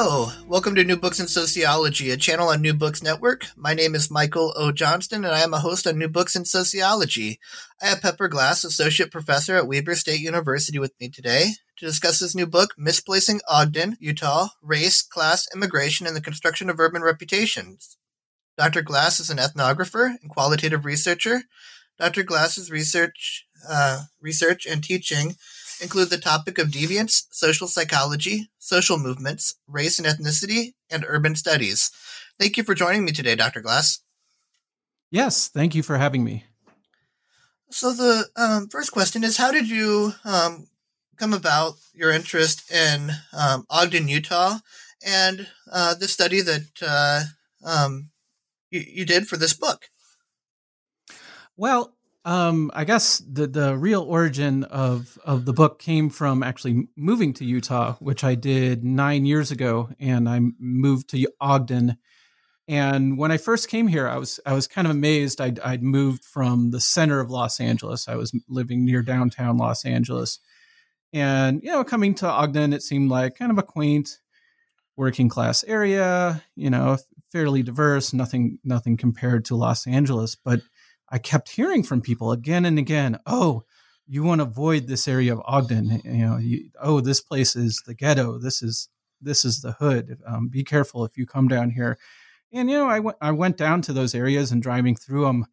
Hello, welcome to New Books in Sociology, a channel on New Books Network. My name is Michael O. Johnston, and I am a host on New Books in Sociology. I have Pepper Glass, Associate Professor at Weber State University, with me today to discuss his new book, Misplacing Ogden, Utah Race, Class, Immigration, and the Construction of Urban Reputations. Dr. Glass is an ethnographer and qualitative researcher. Dr. Glass's research, uh, research and teaching include the topic of deviance, social psychology, social movements, race and ethnicity, and urban studies. Thank you for joining me today, Dr. Glass. Yes, thank you for having me. So, the um, first question is How did you um, come about your interest in um, Ogden, Utah, and uh, the study that uh, um, you, you did for this book? Well, um, I guess the the real origin of of the book came from actually moving to Utah, which I did nine years ago, and I moved to Ogden. And when I first came here, I was I was kind of amazed. I'd, I'd moved from the center of Los Angeles. I was living near downtown Los Angeles, and you know, coming to Ogden, it seemed like kind of a quaint, working class area. You know, fairly diverse. Nothing nothing compared to Los Angeles, but I kept hearing from people again and again, oh, you want to avoid this area of Ogden. You know, you, oh, this place is the ghetto. This is this is the hood. Um, be careful if you come down here. And you know, I went I went down to those areas and driving through them,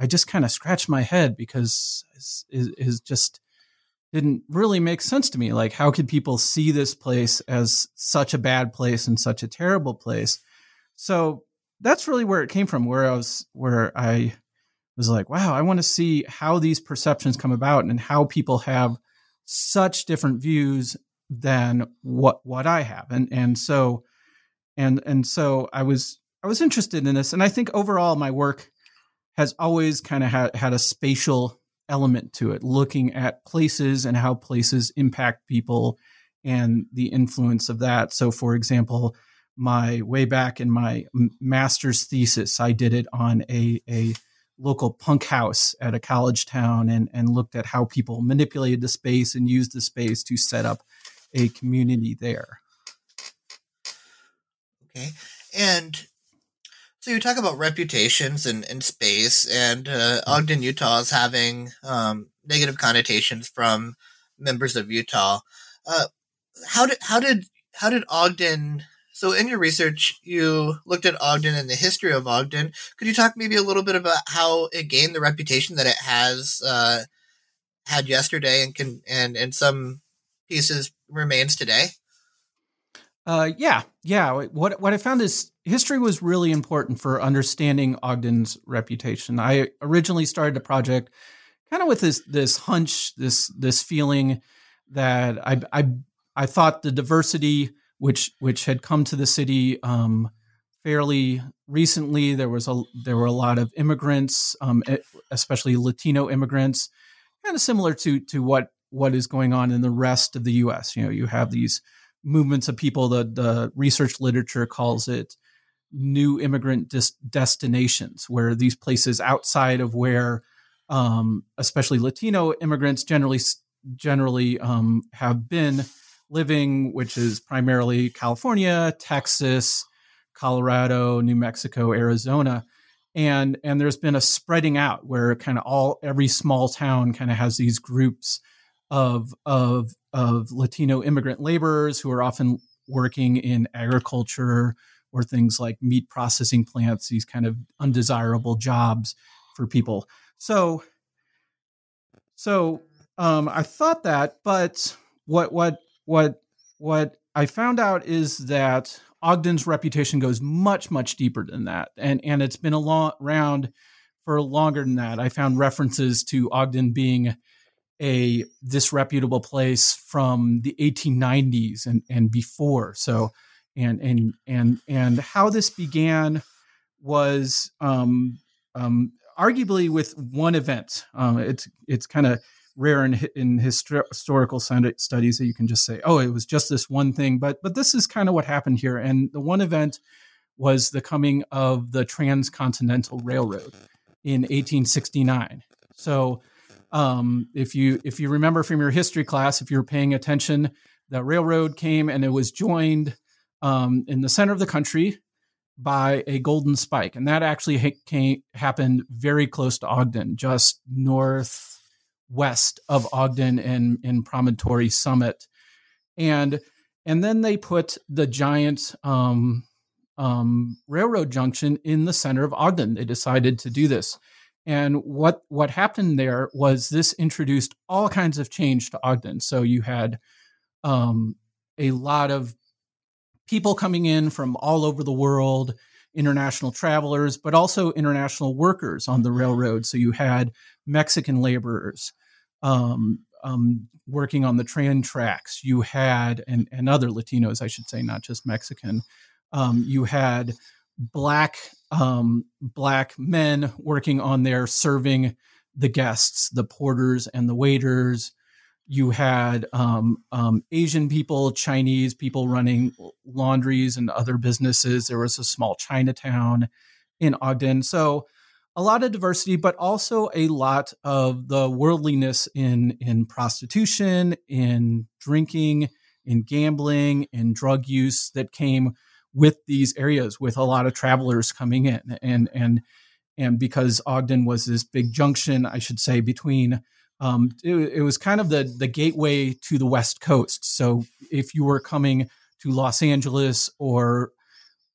I just kind of scratched my head because it just didn't really make sense to me. Like, how could people see this place as such a bad place and such a terrible place? So that's really where it came from. Where I was, where I was like, wow, I want to see how these perceptions come about and how people have such different views than what what I have. And and so and and so I was I was interested in this. And I think overall my work has always kind of had, had a spatial element to it, looking at places and how places impact people and the influence of that. So for example, my way back in my master's thesis, I did it on a a local punk house at a college town and, and looked at how people manipulated the space and used the space to set up a community there. Okay. And so you talk about reputations and, and space, and uh, mm-hmm. Ogden, Utah is having um, negative connotations from members of Utah. Uh, how did how did how did Ogden so, in your research, you looked at Ogden and the history of Ogden. Could you talk maybe a little bit about how it gained the reputation that it has uh, had yesterday, and can and in some pieces remains today? Uh, yeah, yeah. What what I found is history was really important for understanding Ogden's reputation. I originally started the project kind of with this this hunch, this this feeling that I I I thought the diversity which which had come to the city um, fairly recently. There was a there were a lot of immigrants, um, especially Latino immigrants, kind of similar to to what what is going on in the rest of the U.S. You know, you have these movements of people. The the research literature calls it new immigrant dis- destinations, where these places outside of where, um, especially Latino immigrants generally generally um, have been living, which is primarily California, Texas, Colorado, New Mexico, Arizona. And, and there's been a spreading out where kind of all every small town kind of has these groups of, of, of Latino immigrant laborers who are often working in agriculture or things like meat processing plants, these kind of undesirable jobs for people. So, so um, I thought that, but what what what what I found out is that Ogden's reputation goes much much deeper than that, and and it's been a long, around for longer than that. I found references to Ogden being a disreputable place from the 1890s and and before. So and and and and how this began was um, um, arguably with one event. Um, it's it's kind of rare in, in historical studies that you can just say, oh, it was just this one thing. But but this is kind of what happened here. And the one event was the coming of the Transcontinental Railroad in 1869. So um, if you if you remember from your history class, if you were paying attention, the railroad came and it was joined um, in the center of the country by a golden spike. And that actually ha- came, happened very close to Ogden, just northwest of Ogden and, in Promontory Summit. And and then they put the giant um, um, railroad junction in the center of Ogden. They decided to do this. And what what happened there was this introduced all kinds of change to Ogden. So you had um, a lot of people coming in from all over the world, international travelers, but also international workers on the railroad. So you had Mexican laborers um, um, working on the train tracks. You had, and, and other Latinos, I should say, not just Mexican. Um, you had black um, black men working on there serving the guests, the porters and the waiters you had um, um, Asian people, Chinese people running laundries and other businesses. There was a small Chinatown in Ogden. So a lot of diversity, but also a lot of the worldliness in in prostitution, in drinking, in gambling, in drug use that came with these areas, with a lot of travelers coming in, and and and because Ogden was this big junction, I should say, between um, it, it, was kind of the the gateway to the West Coast. So if you were coming to Los Angeles or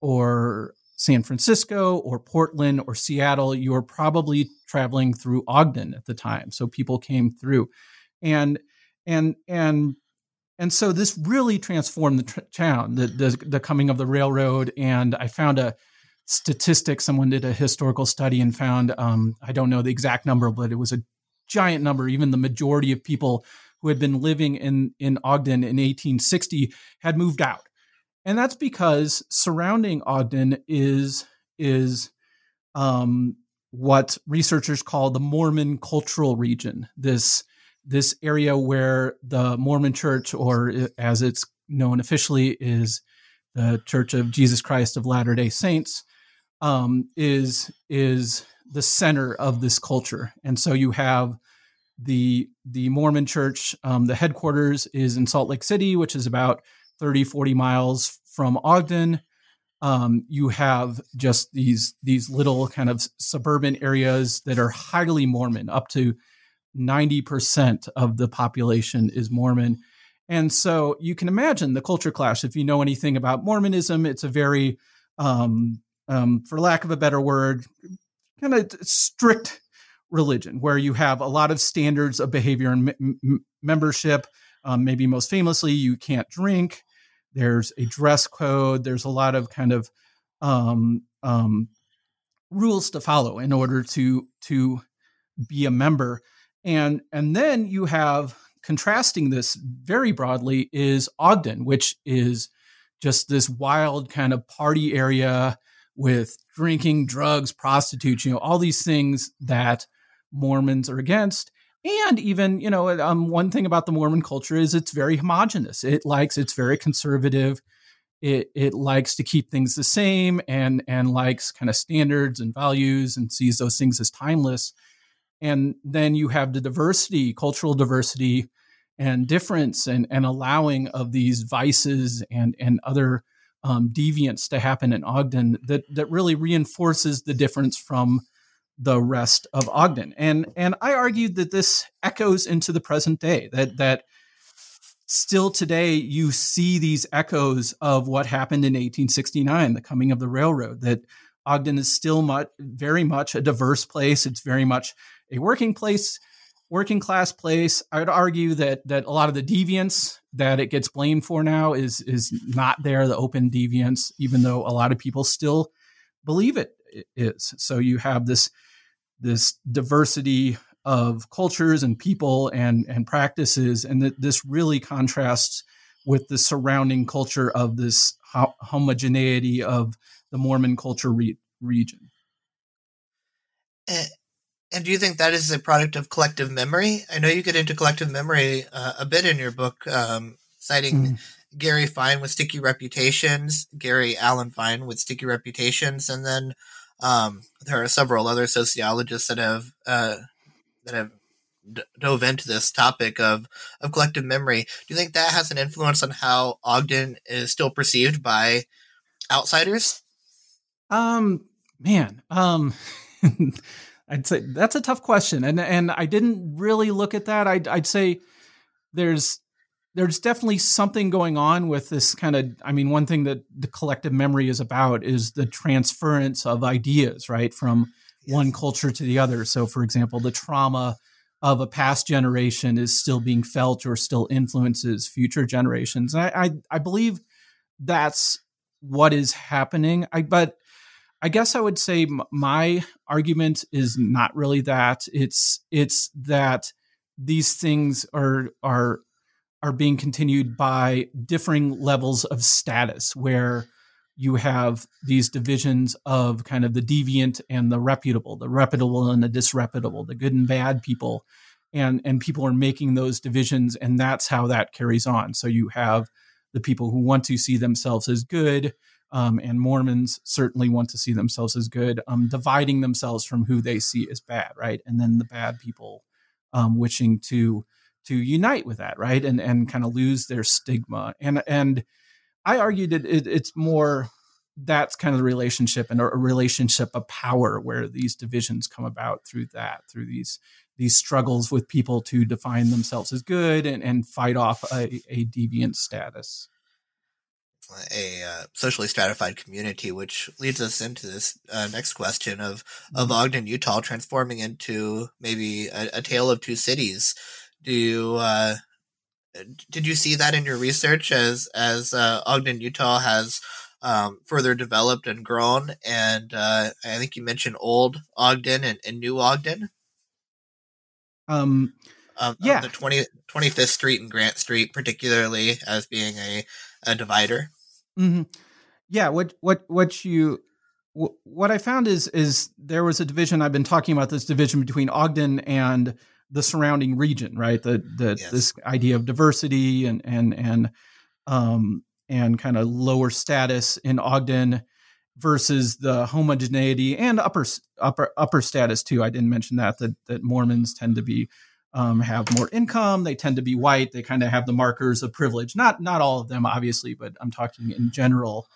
or San Francisco or Portland or Seattle, you were probably traveling through Ogden at the time. So people came through, and and and and so this really transformed the tr- town, the, the the coming of the railroad. And I found a statistic. Someone did a historical study and found um, I don't know the exact number, but it was a giant number, even the majority of people who had been living in, in Ogden in 1860 had moved out. And that's because surrounding Ogden is, is um, what researchers call the Mormon cultural region. This, this area where the Mormon church, or as it's known officially, is the Church of Jesus Christ of Latter day Saints, um, is, is the center of this culture. And so you have the the Mormon church, um, the headquarters is in Salt Lake City, which is about 30, 40 miles from Ogden. Um, you have just these these little kind of suburban areas that are highly Mormon, up to 90% of the population is Mormon. And so you can imagine the culture clash. If you know anything about Mormonism, it's a very, um, um, for lack of a better word, kind of strict religion where you have a lot of standards of behavior and m- membership. Um, maybe most famously, you can't drink. There's a dress code. There's a lot of kind of um, um, rules to follow in order to to be a member. And and then you have contrasting this very broadly is Ogden, which is just this wild kind of party area with drinking, drugs, prostitutes, you know, all these things that Mormons are against. And even, you know, um, one thing about the Mormon culture is it's very homogenous. It likes, it's very conservative. It, it likes to keep things the same and, and likes kind of standards and values and sees those things as timeless. And then you have the diversity, cultural diversity and difference and, and allowing of these vices and, and other um, deviance to happen in Ogden that that really reinforces the difference from the rest of Ogden. And and I argued that this echoes into the present day that that still today you see these echoes of what happened in 1869, the coming of the railroad. That Ogden is still much, very much a diverse place. It's very much a working place working class place. I would argue that that a lot of the deviance that it gets blamed for now is is not there. The open deviance, even though a lot of people still believe it is. So you have this this diversity of cultures and people and and practices, and that this really contrasts with the surrounding culture of this homogeneity of the Mormon culture re- region. Eh, and do you think that is a product of collective memory? I know you get into collective memory uh, a bit in your book, um, citing mm. Gary Fine with Sticky Reputations, Gary Alan Fine with Sticky Reputations, and then um, there are several other sociologists that have uh, that have d- dove into this topic of of collective memory. Do you think that has an influence on how Ogden is still perceived by outsiders? Um, man, um, I'd say that's a tough question, and and I didn't really look at that. I'd I'd say there's there's definitely something going on with this kind of i mean one thing that the collective memory is about is the transference of ideas right from yes. one culture to the other. So for example the trauma of a past generation is still being felt or still influences future generations. And i i, I believe that's what is happening. I but i guess i would say my argument is not really that. It's it's that these things are are are being continued by differing levels of status where you have these divisions of kind of the deviant and the reputable, the reputable and the disreputable, the good and bad people. And, and people are making those divisions, and that's how that carries on. So you have the people who want to see themselves as good, um, and Mormons certainly want to see themselves as good, um, dividing themselves from who they see as bad, right? And then the bad people um, wishing to to unite with that, right? And and kind of lose their stigma. And and I argued that it, it's more that's kind of the relationship and a relationship of power where these divisions come about through that, through these these struggles with people to define themselves as good and, and fight off a, a deviant status a uh, socially stratified community, which leads us into this uh, next question of of mm-hmm. Ogden, Utah, transforming into maybe a, a tale of two cities. Do you uh, did you see that in your research as as uh, Ogden, Utah has um, further developed and grown? And uh, I think you mentioned old Ogden and, and new Ogden. Um, of, yeah, of the 20, 25th Street and Grant Street, particularly as being a a divider. Mm-hmm. Yeah, what what what you what I found is is there was a division. I've been talking about this division between Ogden and the surrounding region, right? The the yes. this idea of diversity and and and um and kind of lower status in Ogden versus the homogeneity and upper upper upper status too. I didn't mention that that that Mormons tend to be um, have more income. They tend to be white. They kind of have the markers of privilege. Not not all of them, obviously, but I'm talking in general.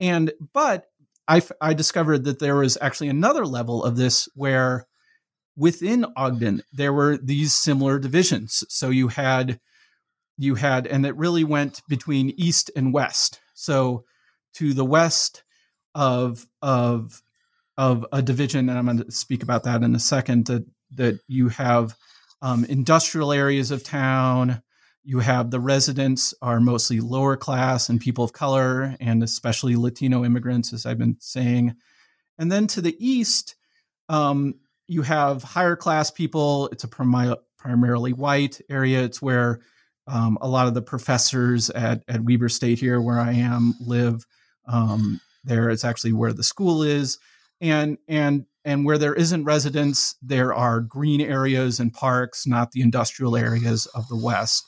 And but I I discovered that there was actually another level of this where within Ogden there were these similar divisions. So you had you had, and it really went between east and west. So to the west of of of a division, and I'm going to speak about that in a second. That that you have um, industrial areas of town. You have the residents are mostly lower class and people of color, and especially Latino immigrants, as I've been saying. And then to the east, um, you have higher class people. It's a prim- primarily white area. It's where um, a lot of the professors at, at Weber State here, where I am, live. Um, it's actually where the school is, and and and where there isn't residents, there are green areas and parks, not the industrial areas of the West.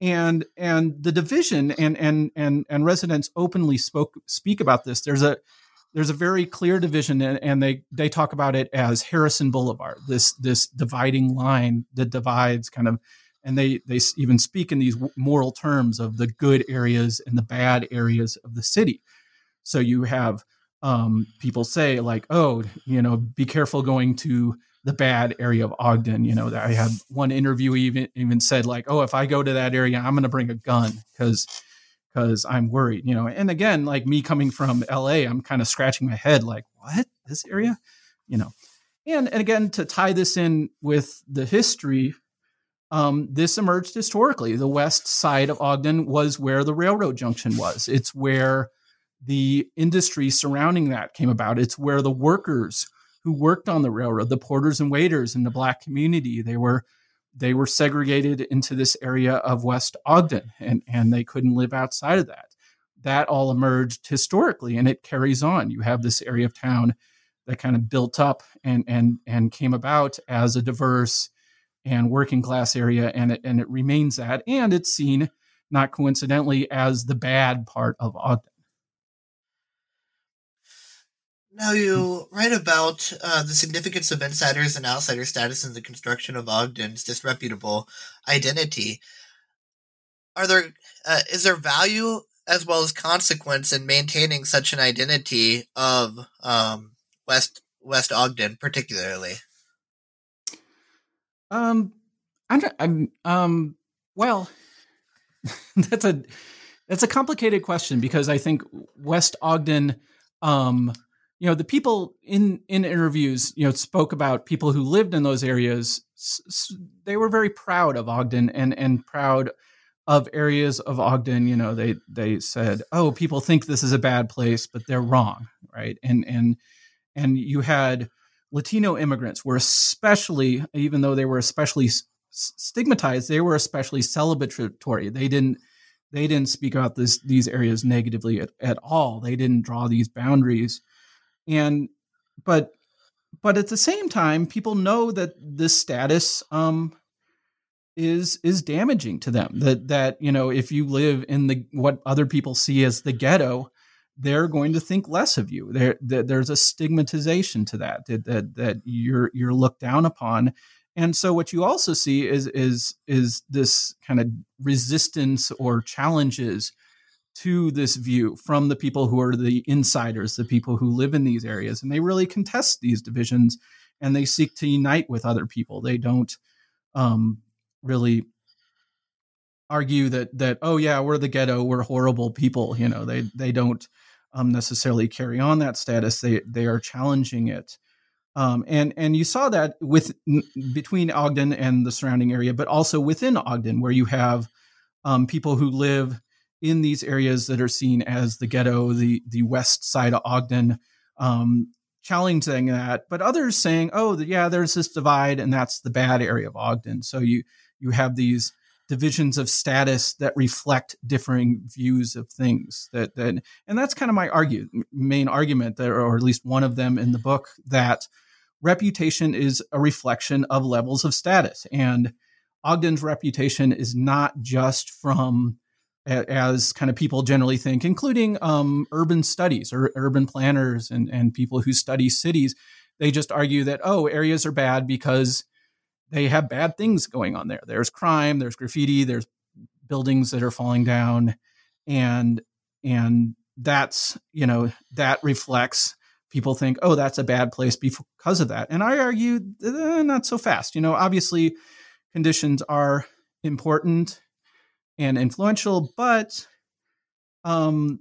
And and the division and and and and residents openly spoke speak about this. There's a there's a very clear division and, they they talk about it as Harrison Boulevard, this this dividing line that divides kind of and they they even speak in these moral terms of the good areas and the bad areas of the city. So you have um, people say like, oh, you know, be careful going to the bad area of Ogden. You know, I had one interview even even said like, oh, if I go to that area, I'm going to bring a gun because because I'm worried, you know. And again, like me coming from LA, I'm kind of scratching my head, like, what this area, you know. And and again, to tie this in with the history, um, this emerged historically. The west side of Ogden was where the railroad junction was. It's where the industry surrounding that came about. It's where the workers who worked on the railroad, the porters and waiters in the black community, they were they were segregated into this area of West Ogden and, and they couldn't live outside of that. That all emerged historically and it carries on. You have this area of town that kind of built up and and and came about as a diverse and working class area and it and it remains that and it's seen not coincidentally as the bad part of Ogden. Now, you write about uh, the significance of insiders and outsider status in the construction of Ogden's disreputable identity. Are there uh, is there value as well as consequence in maintaining such an identity of um, West West Ogden, particularly? Um, I'm, I'm um, well, that's a that's a complicated question because I think West Ogden, um, you know, the people in in interviews, you know, spoke about people who lived in those areas. They were very proud of Ogden and and proud of areas of Ogden. You know, they they said, "Oh, people think this is a bad place, but they're wrong," right? And and and you had Latino immigrants were especially, even though they were especially stigmatized, they were especially celebratory. They didn't they didn't speak about this these areas negatively at, at all. They didn't draw these boundaries. And but but at the same time, people know that this status um, is is damaging to them. That that you know, if you live in the what other people see as the ghetto, they're going to think less of you. There, there's a stigmatization to that, that that that you're you're looked down upon, and so what you also see is is is this kind of resistance or challenges to this view from the people who are the insiders, the people who live in these areas, and they really contest these divisions and they seek to unite with other people. They don't um, really argue that that oh yeah we're the ghetto we're horrible people you know. They they don't um, necessarily carry on that status. They they are challenging it. Um, and and you saw that with between Ogden and the surrounding area, but also within Ogden, where you have um, people who live in these areas that are seen as the ghetto, the the west side of Ogden, um, challenging that, but others saying, "Oh, yeah, there's this divide, and that's the bad area of Ogden." So you you have these divisions of status that reflect differing views of things that that and that's kind of my argue main argument there or at least one of them in the book that reputation is a reflection of levels of status. And Ogden's reputation is not just from, as kind of people generally think, including um, urban studies or urban planners and, and people who study cities. They just argue that, oh, areas are bad because they have bad things going on there. There's crime, there's graffiti, there's buildings that are falling down. And, and that's, you know, that reflects people think, oh, that's a bad place because of that. And I argue, eh, not so fast. You know, obviously, conditions are important and influential, but um,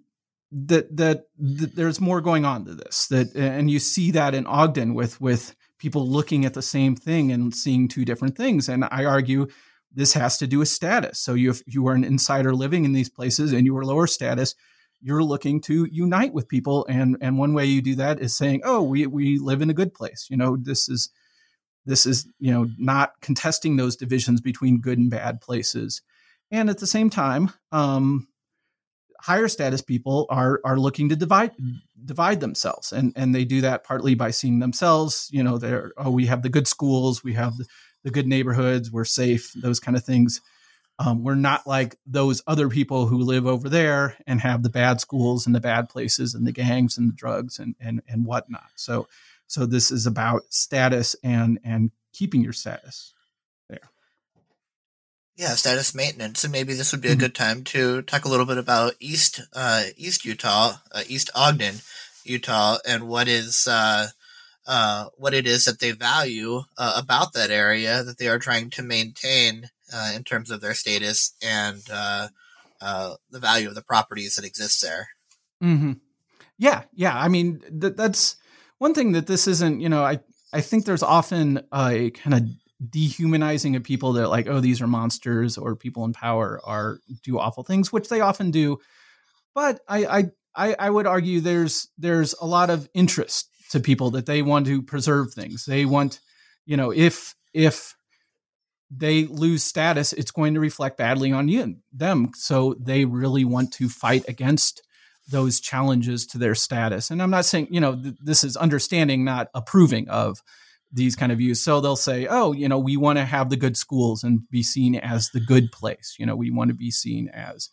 that, that that there's more going on to this. That and you see that in Ogden with with people looking at the same thing and seeing two different things. And I argue this has to do with status. So you if you are an insider living in these places and you are lower status, you're looking to unite with people and and one way you do that is saying oh we we live in a good place you know this is this is you know not contesting those divisions between good and bad places and at the same time um, higher status people are are looking to divide divide themselves and and they do that partly by seeing themselves you know they're oh we have the good schools we have the, the good neighborhoods we're safe those kind of things um, we're not like those other people who live over there and have the bad schools and the bad places and the gangs and the drugs and and and whatnot. So so this is about status and and keeping your status. Yeah, status maintenance, and maybe this would be a mm-hmm. good time to talk a little bit about East uh, East Utah, uh, East Ogden, Utah, and what is uh, uh, what it is that they value uh, about that area that they are trying to maintain uh, in terms of their status and uh, uh, the value of the properties that exist there. Mm-hmm. Yeah, yeah. I mean, th- that's one thing that this isn't. You know, I I think there's often a kind of dehumanizing of people that like, oh, these are monsters or people in power are do awful things, which they often do. But I I I, would argue there's there's a lot of interest to people that they want to preserve things. They want, you know, if if they lose status, it's going to reflect badly on you and them. So they really want to fight against those challenges to their status. And I'm not saying, you know, th- this is understanding, not approving of these kind of views. So they'll say, oh, you know, we want to have the good schools and be seen as the good place. You know, we want to be seen as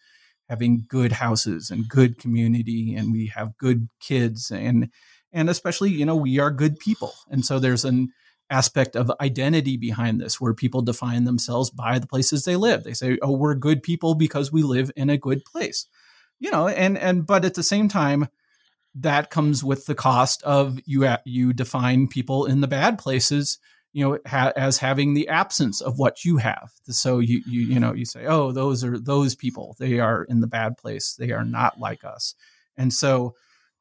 having good houses and good community and we have good kids and and especially you know we are good people and so there's an aspect of identity behind this where people define themselves by the places they live they say oh we're good people because we live in a good place you know and and but at the same time that comes with the cost of you you define people in the bad places you know ha- as having the absence of what you have. So you you you know you say oh those are those people. They are in the bad place. They are not like us. And so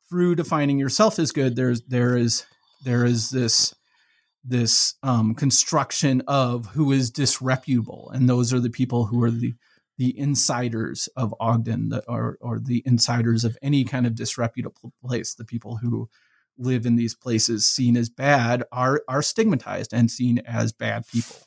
through defining yourself as good there's there is there is this this um, construction of who is disreputable. And those are the people who are the the insiders of ogden the, or or the insiders of any kind of disreputable place the people who live in these places seen as bad are are stigmatized and seen as bad people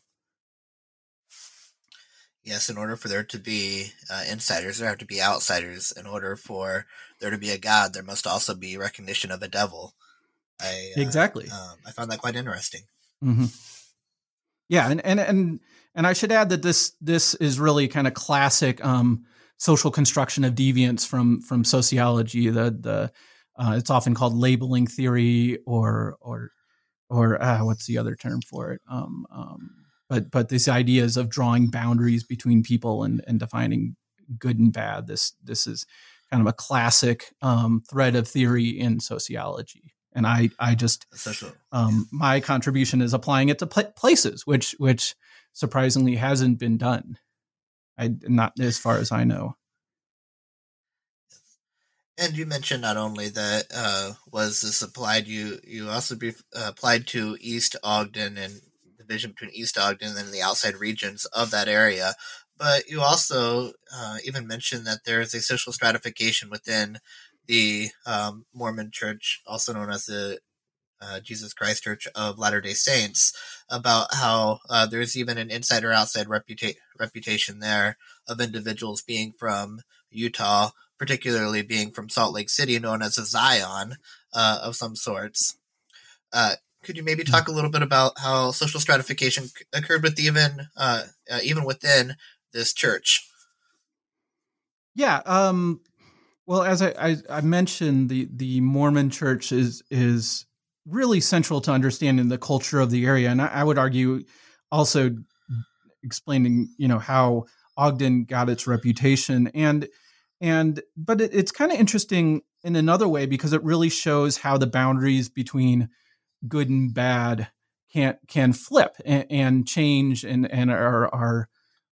Yes, in order for there to be uh, insiders, there have to be outsiders. In order for there to be a god, there must also be recognition of a devil. I, uh, exactly. Um, I found that quite interesting. Mm-hmm. Yeah, and and and and I should add that this this is really kind of classic um, social construction of deviance from from sociology. The the uh, it's often called labeling theory or or or uh, what's the other term for it? Um, um, but but these ideas of drawing boundaries between people and and defining good and bad. This this is kind of a classic um, thread of theory in sociology. And I I just um, my contribution is applying it to pl- places, which which surprisingly hasn't been done. I not as far as I know. And you mentioned not only that uh, was this applied, you you also be, uh, applied to East Ogden and the division between East Ogden and the outside regions of that area. But you also uh, even mentioned that there is a social stratification within the um, Mormon Church, also known as the uh, Jesus Christ Church of Latter Day Saints, about how uh, there's even an insider outside reputa- reputation there of individuals being from Utah, particularly being from Salt Lake City, known as a Zion uh, of some sorts. Uh, could you maybe talk a little bit about how social stratification occurred with even uh, even within this church? Yeah. Um, well, as I, I, I, mentioned, the the Mormon Church is is really central to understanding the culture of the area, and I, I would argue also explaining you know how Ogden got its reputation and and but it, it's kind of interesting in another way because it really shows how the boundaries between good and bad can can flip and, and change and and are are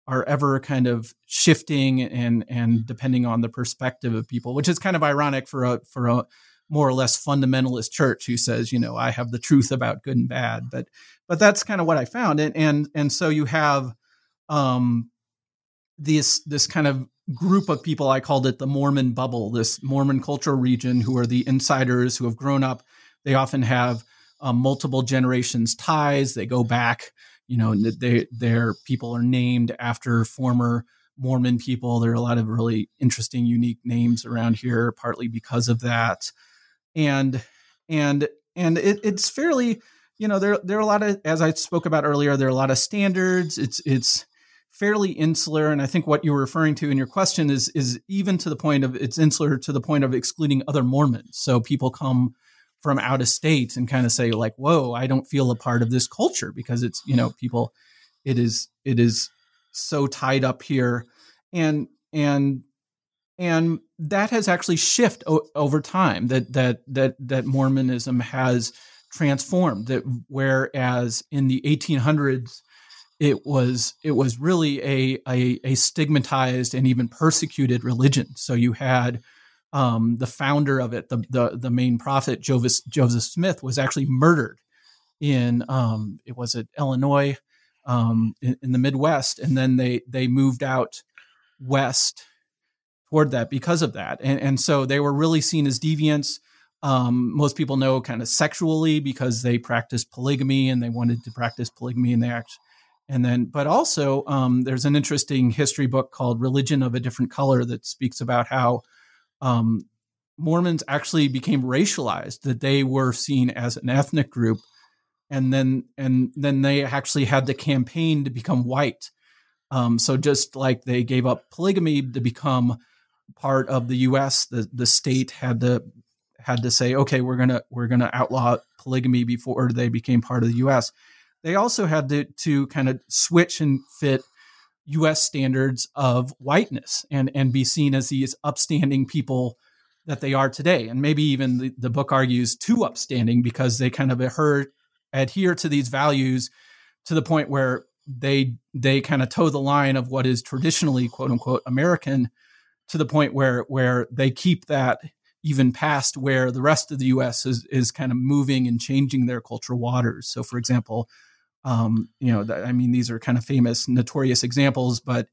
are ever kind of shifting and and mm. depending on the perspective of people, which is kind of ironic for a for a more or less fundamentalist church who says, you know, I have the truth about good and bad. But but that's kind of what I found. And and and so you have um this this kind of group of people, I called it the Mormon bubble, this Mormon cultural region who are the insiders who have grown up. They often have um, multiple generations ties. They go back, you know, they, their people are named after former Mormon people. There are a lot of really interesting, unique names around here, partly because of that. And and and it, it's fairly, you know, there there are a lot of, as I spoke about earlier, there are a lot of standards. It's it's fairly insular, and I think what you were referring to in your question is is even to the point of it's insular to the point of excluding other Mormons. So people come from out of state and kind of say like whoa i don't feel a part of this culture because it's you know people it is it is so tied up here and and and that has actually shifted o- over time that that that that mormonism has transformed that whereas in the 1800s it was it was really a, a, a stigmatized and even persecuted religion. So you had um, the founder of it, the, the, the main prophet Joseph, Joseph Smith, was actually murdered in um, it was it Illinois um, in, in, the Midwest, and then they they moved out west toward that because of that, and, and so they were really seen as deviants. Um, most people know kind of sexually because they practiced polygamy and they wanted to practice polygamy, and they actually and then but also um, there's an interesting history book called religion of a different color that speaks about how um, Mormons actually became racialized, that they were seen as an ethnic group, and then and then they actually had the campaign to become white. Um, so just like they gave up polygamy to become part of the U.S., the the state had to had to say, okay, we're gonna we're gonna outlaw polygamy before they became part of the U.S. They also had to to kind of switch and fit U.S. standards of whiteness and and be seen as these upstanding people that they are today. And maybe even the, the book argues too upstanding because they kind of adhere, adhere to these values to the point where they they kind of toe the line of what is traditionally quote unquote American to the point where where they keep that even past where the rest of the U.S. is is kind of moving and changing their cultural waters. So, for example, um, you know, I mean, these are kind of famous, notorious examples, but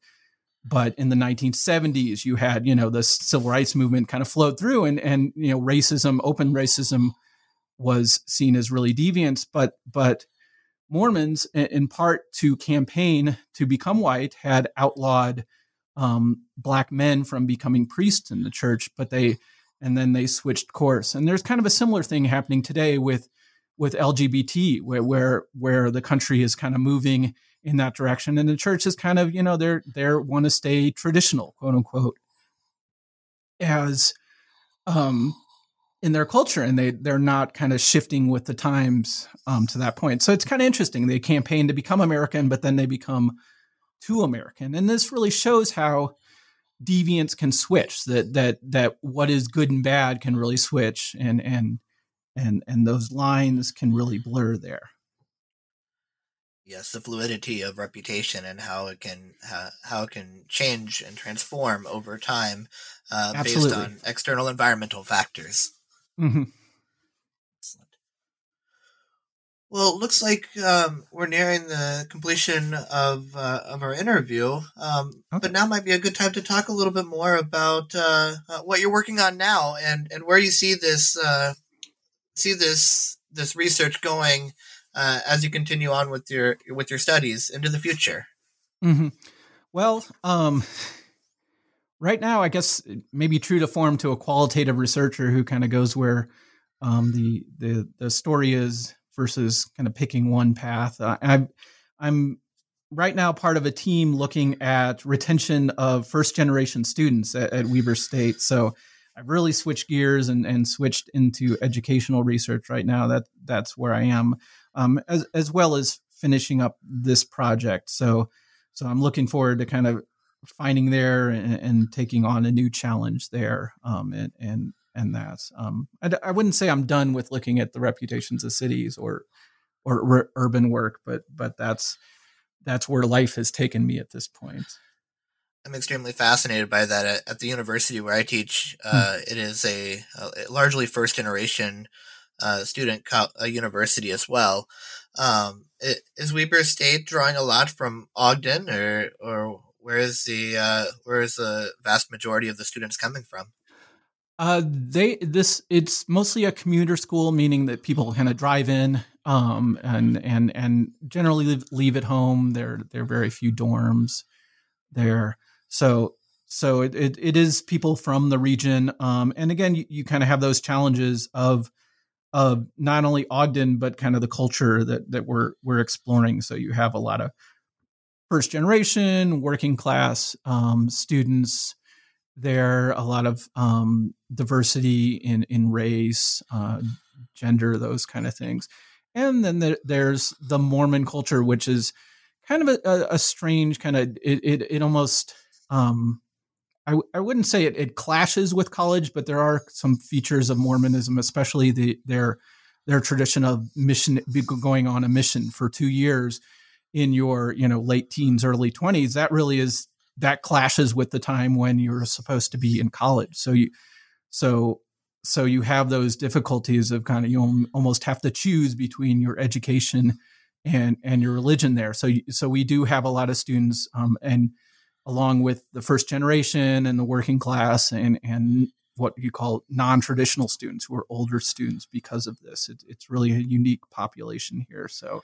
but in the 1970s you had you know the civil rights movement kind of flowed through and and you know racism open racism was seen as really deviant but but mormons in part to campaign to become white had outlawed um, black men from becoming priests in the church but they and then they switched course and there's kind of a similar thing happening today with with lgbt where where, where the country is kind of moving in that direction. And the church is kind of, you know, they're they're want to stay traditional, quote unquote, as um in their culture and they they're not kind of shifting with the times um, to that point. So it's kind of interesting. They campaign to become American, but then they become too American. And this really shows how deviants can switch that that that what is good and bad can really switch and and and and those lines can really blur there yes the fluidity of reputation and how it can how, how it can change and transform over time uh, based on external environmental factors mm-hmm. excellent well it looks like um, we're nearing the completion of uh, of our interview um, okay. but now might be a good time to talk a little bit more about uh, uh what you're working on now and and where you see this uh, see this this research going uh, as you continue on with your with your studies into the future? Mm-hmm. Well, um, right now, I guess maybe true to form to a qualitative researcher who kind of goes where um, the the the story is versus kind of picking one path. Uh, I'm I'm right now part of a team looking at retention of first generation students at, at Weber State. So I've really switched gears and, and switched into educational research right now. That that's where I am um, as as well as finishing up this project. So so I'm looking forward to kind of finding there and, and taking on a new challenge there. Um, and and and that um, I, I wouldn't say I'm done with looking at the reputations of cities or or r- urban work, but but that's that's where life has taken me at this point. I'm extremely fascinated by that. At, at the university where I teach, hmm. uh, it is a, a, largely first generation uh, student co- a university as well. Um, it, is Weber State drawing a lot from Ogden, or or where is the uh, where is the vast majority of the students coming from? Uh, they this it's mostly a commuter school, meaning that people kind of drive in, um, and and and generally leave, leave at home. There there are very few dorms there, so so it, it, it is people from the region. Um, and again, you, you kind of have those challenges of of not only Ogden but kind of the culture that that we're we're exploring. So you have a lot of first generation working class um, students there, a lot of um, diversity in in race, uh, gender, those kind of things, and then the, there's the Mormon culture, which is kind of a, a strange kind of it it, it almost um, I, I wouldn't say it, it clashes with college, but there are some features of Mormonism, especially the their their tradition of mission going on a mission for two years in your you know late teens, early twenties. That really is that clashes with the time when you're supposed to be in college. So you so so you have those difficulties of kind of you almost have to choose between your education and and your religion there. So so we do have a lot of students um, and along with the first generation and the working class and and what you call non-traditional students who are older students because of this it, it's really a unique population here so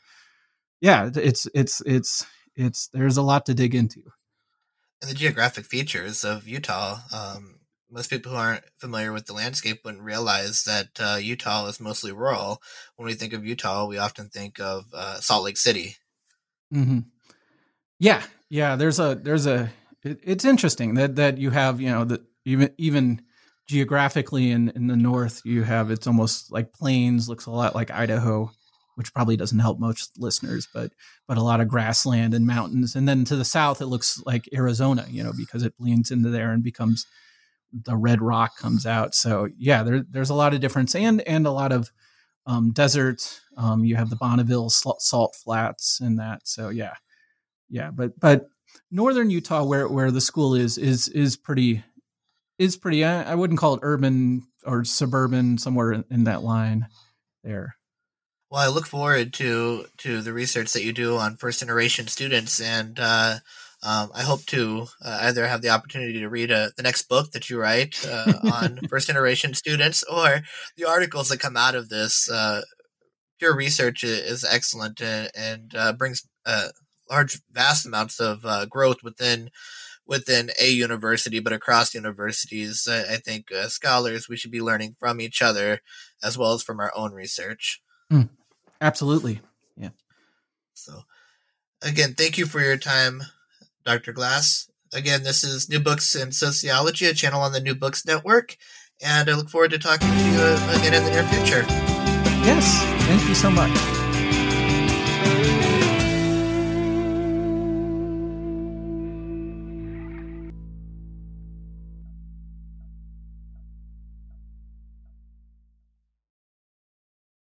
yeah it's it's it's it's there's a lot to dig into and the geographic features of utah um, most people who aren't familiar with the landscape wouldn't realize that uh, utah is mostly rural. When we think of utah we often think of uh, salt lake city. Mm-hmm. yeah yeah, there's a there's a it, it's interesting that that you have you know that even even geographically in, in the north you have it's almost like plains looks a lot like idaho which probably doesn't help most listeners but but a lot of grassland and mountains and then to the south it looks like arizona you know because it leans into there and becomes the red rock comes out so yeah there, there's a lot of difference and and a lot of um, desert um, you have the bonneville salt flats and that so yeah yeah but but northern utah where where the school is is is pretty is pretty. I, I wouldn't call it urban or suburban, somewhere in, in that line there. Well, I look forward to to the research that you do on first generation students, and uh, um, I hope to uh, either have the opportunity to read a, uh, the next book that you write uh, on first generation students, or the articles that come out of this. Uh, your research is excellent and, and uh, brings large, vast amounts of growth within within a university, but across universities. I, I think uh, scholars, we should be learning from each other as well as from our own research. Mm, absolutely. Yeah. So, again, thank you for your time, Dr. Glass. Again, this is New Books in Sociology, a channel on the New Books Network, and I look forward to talking to you again in the near future. Yes, thank you so much.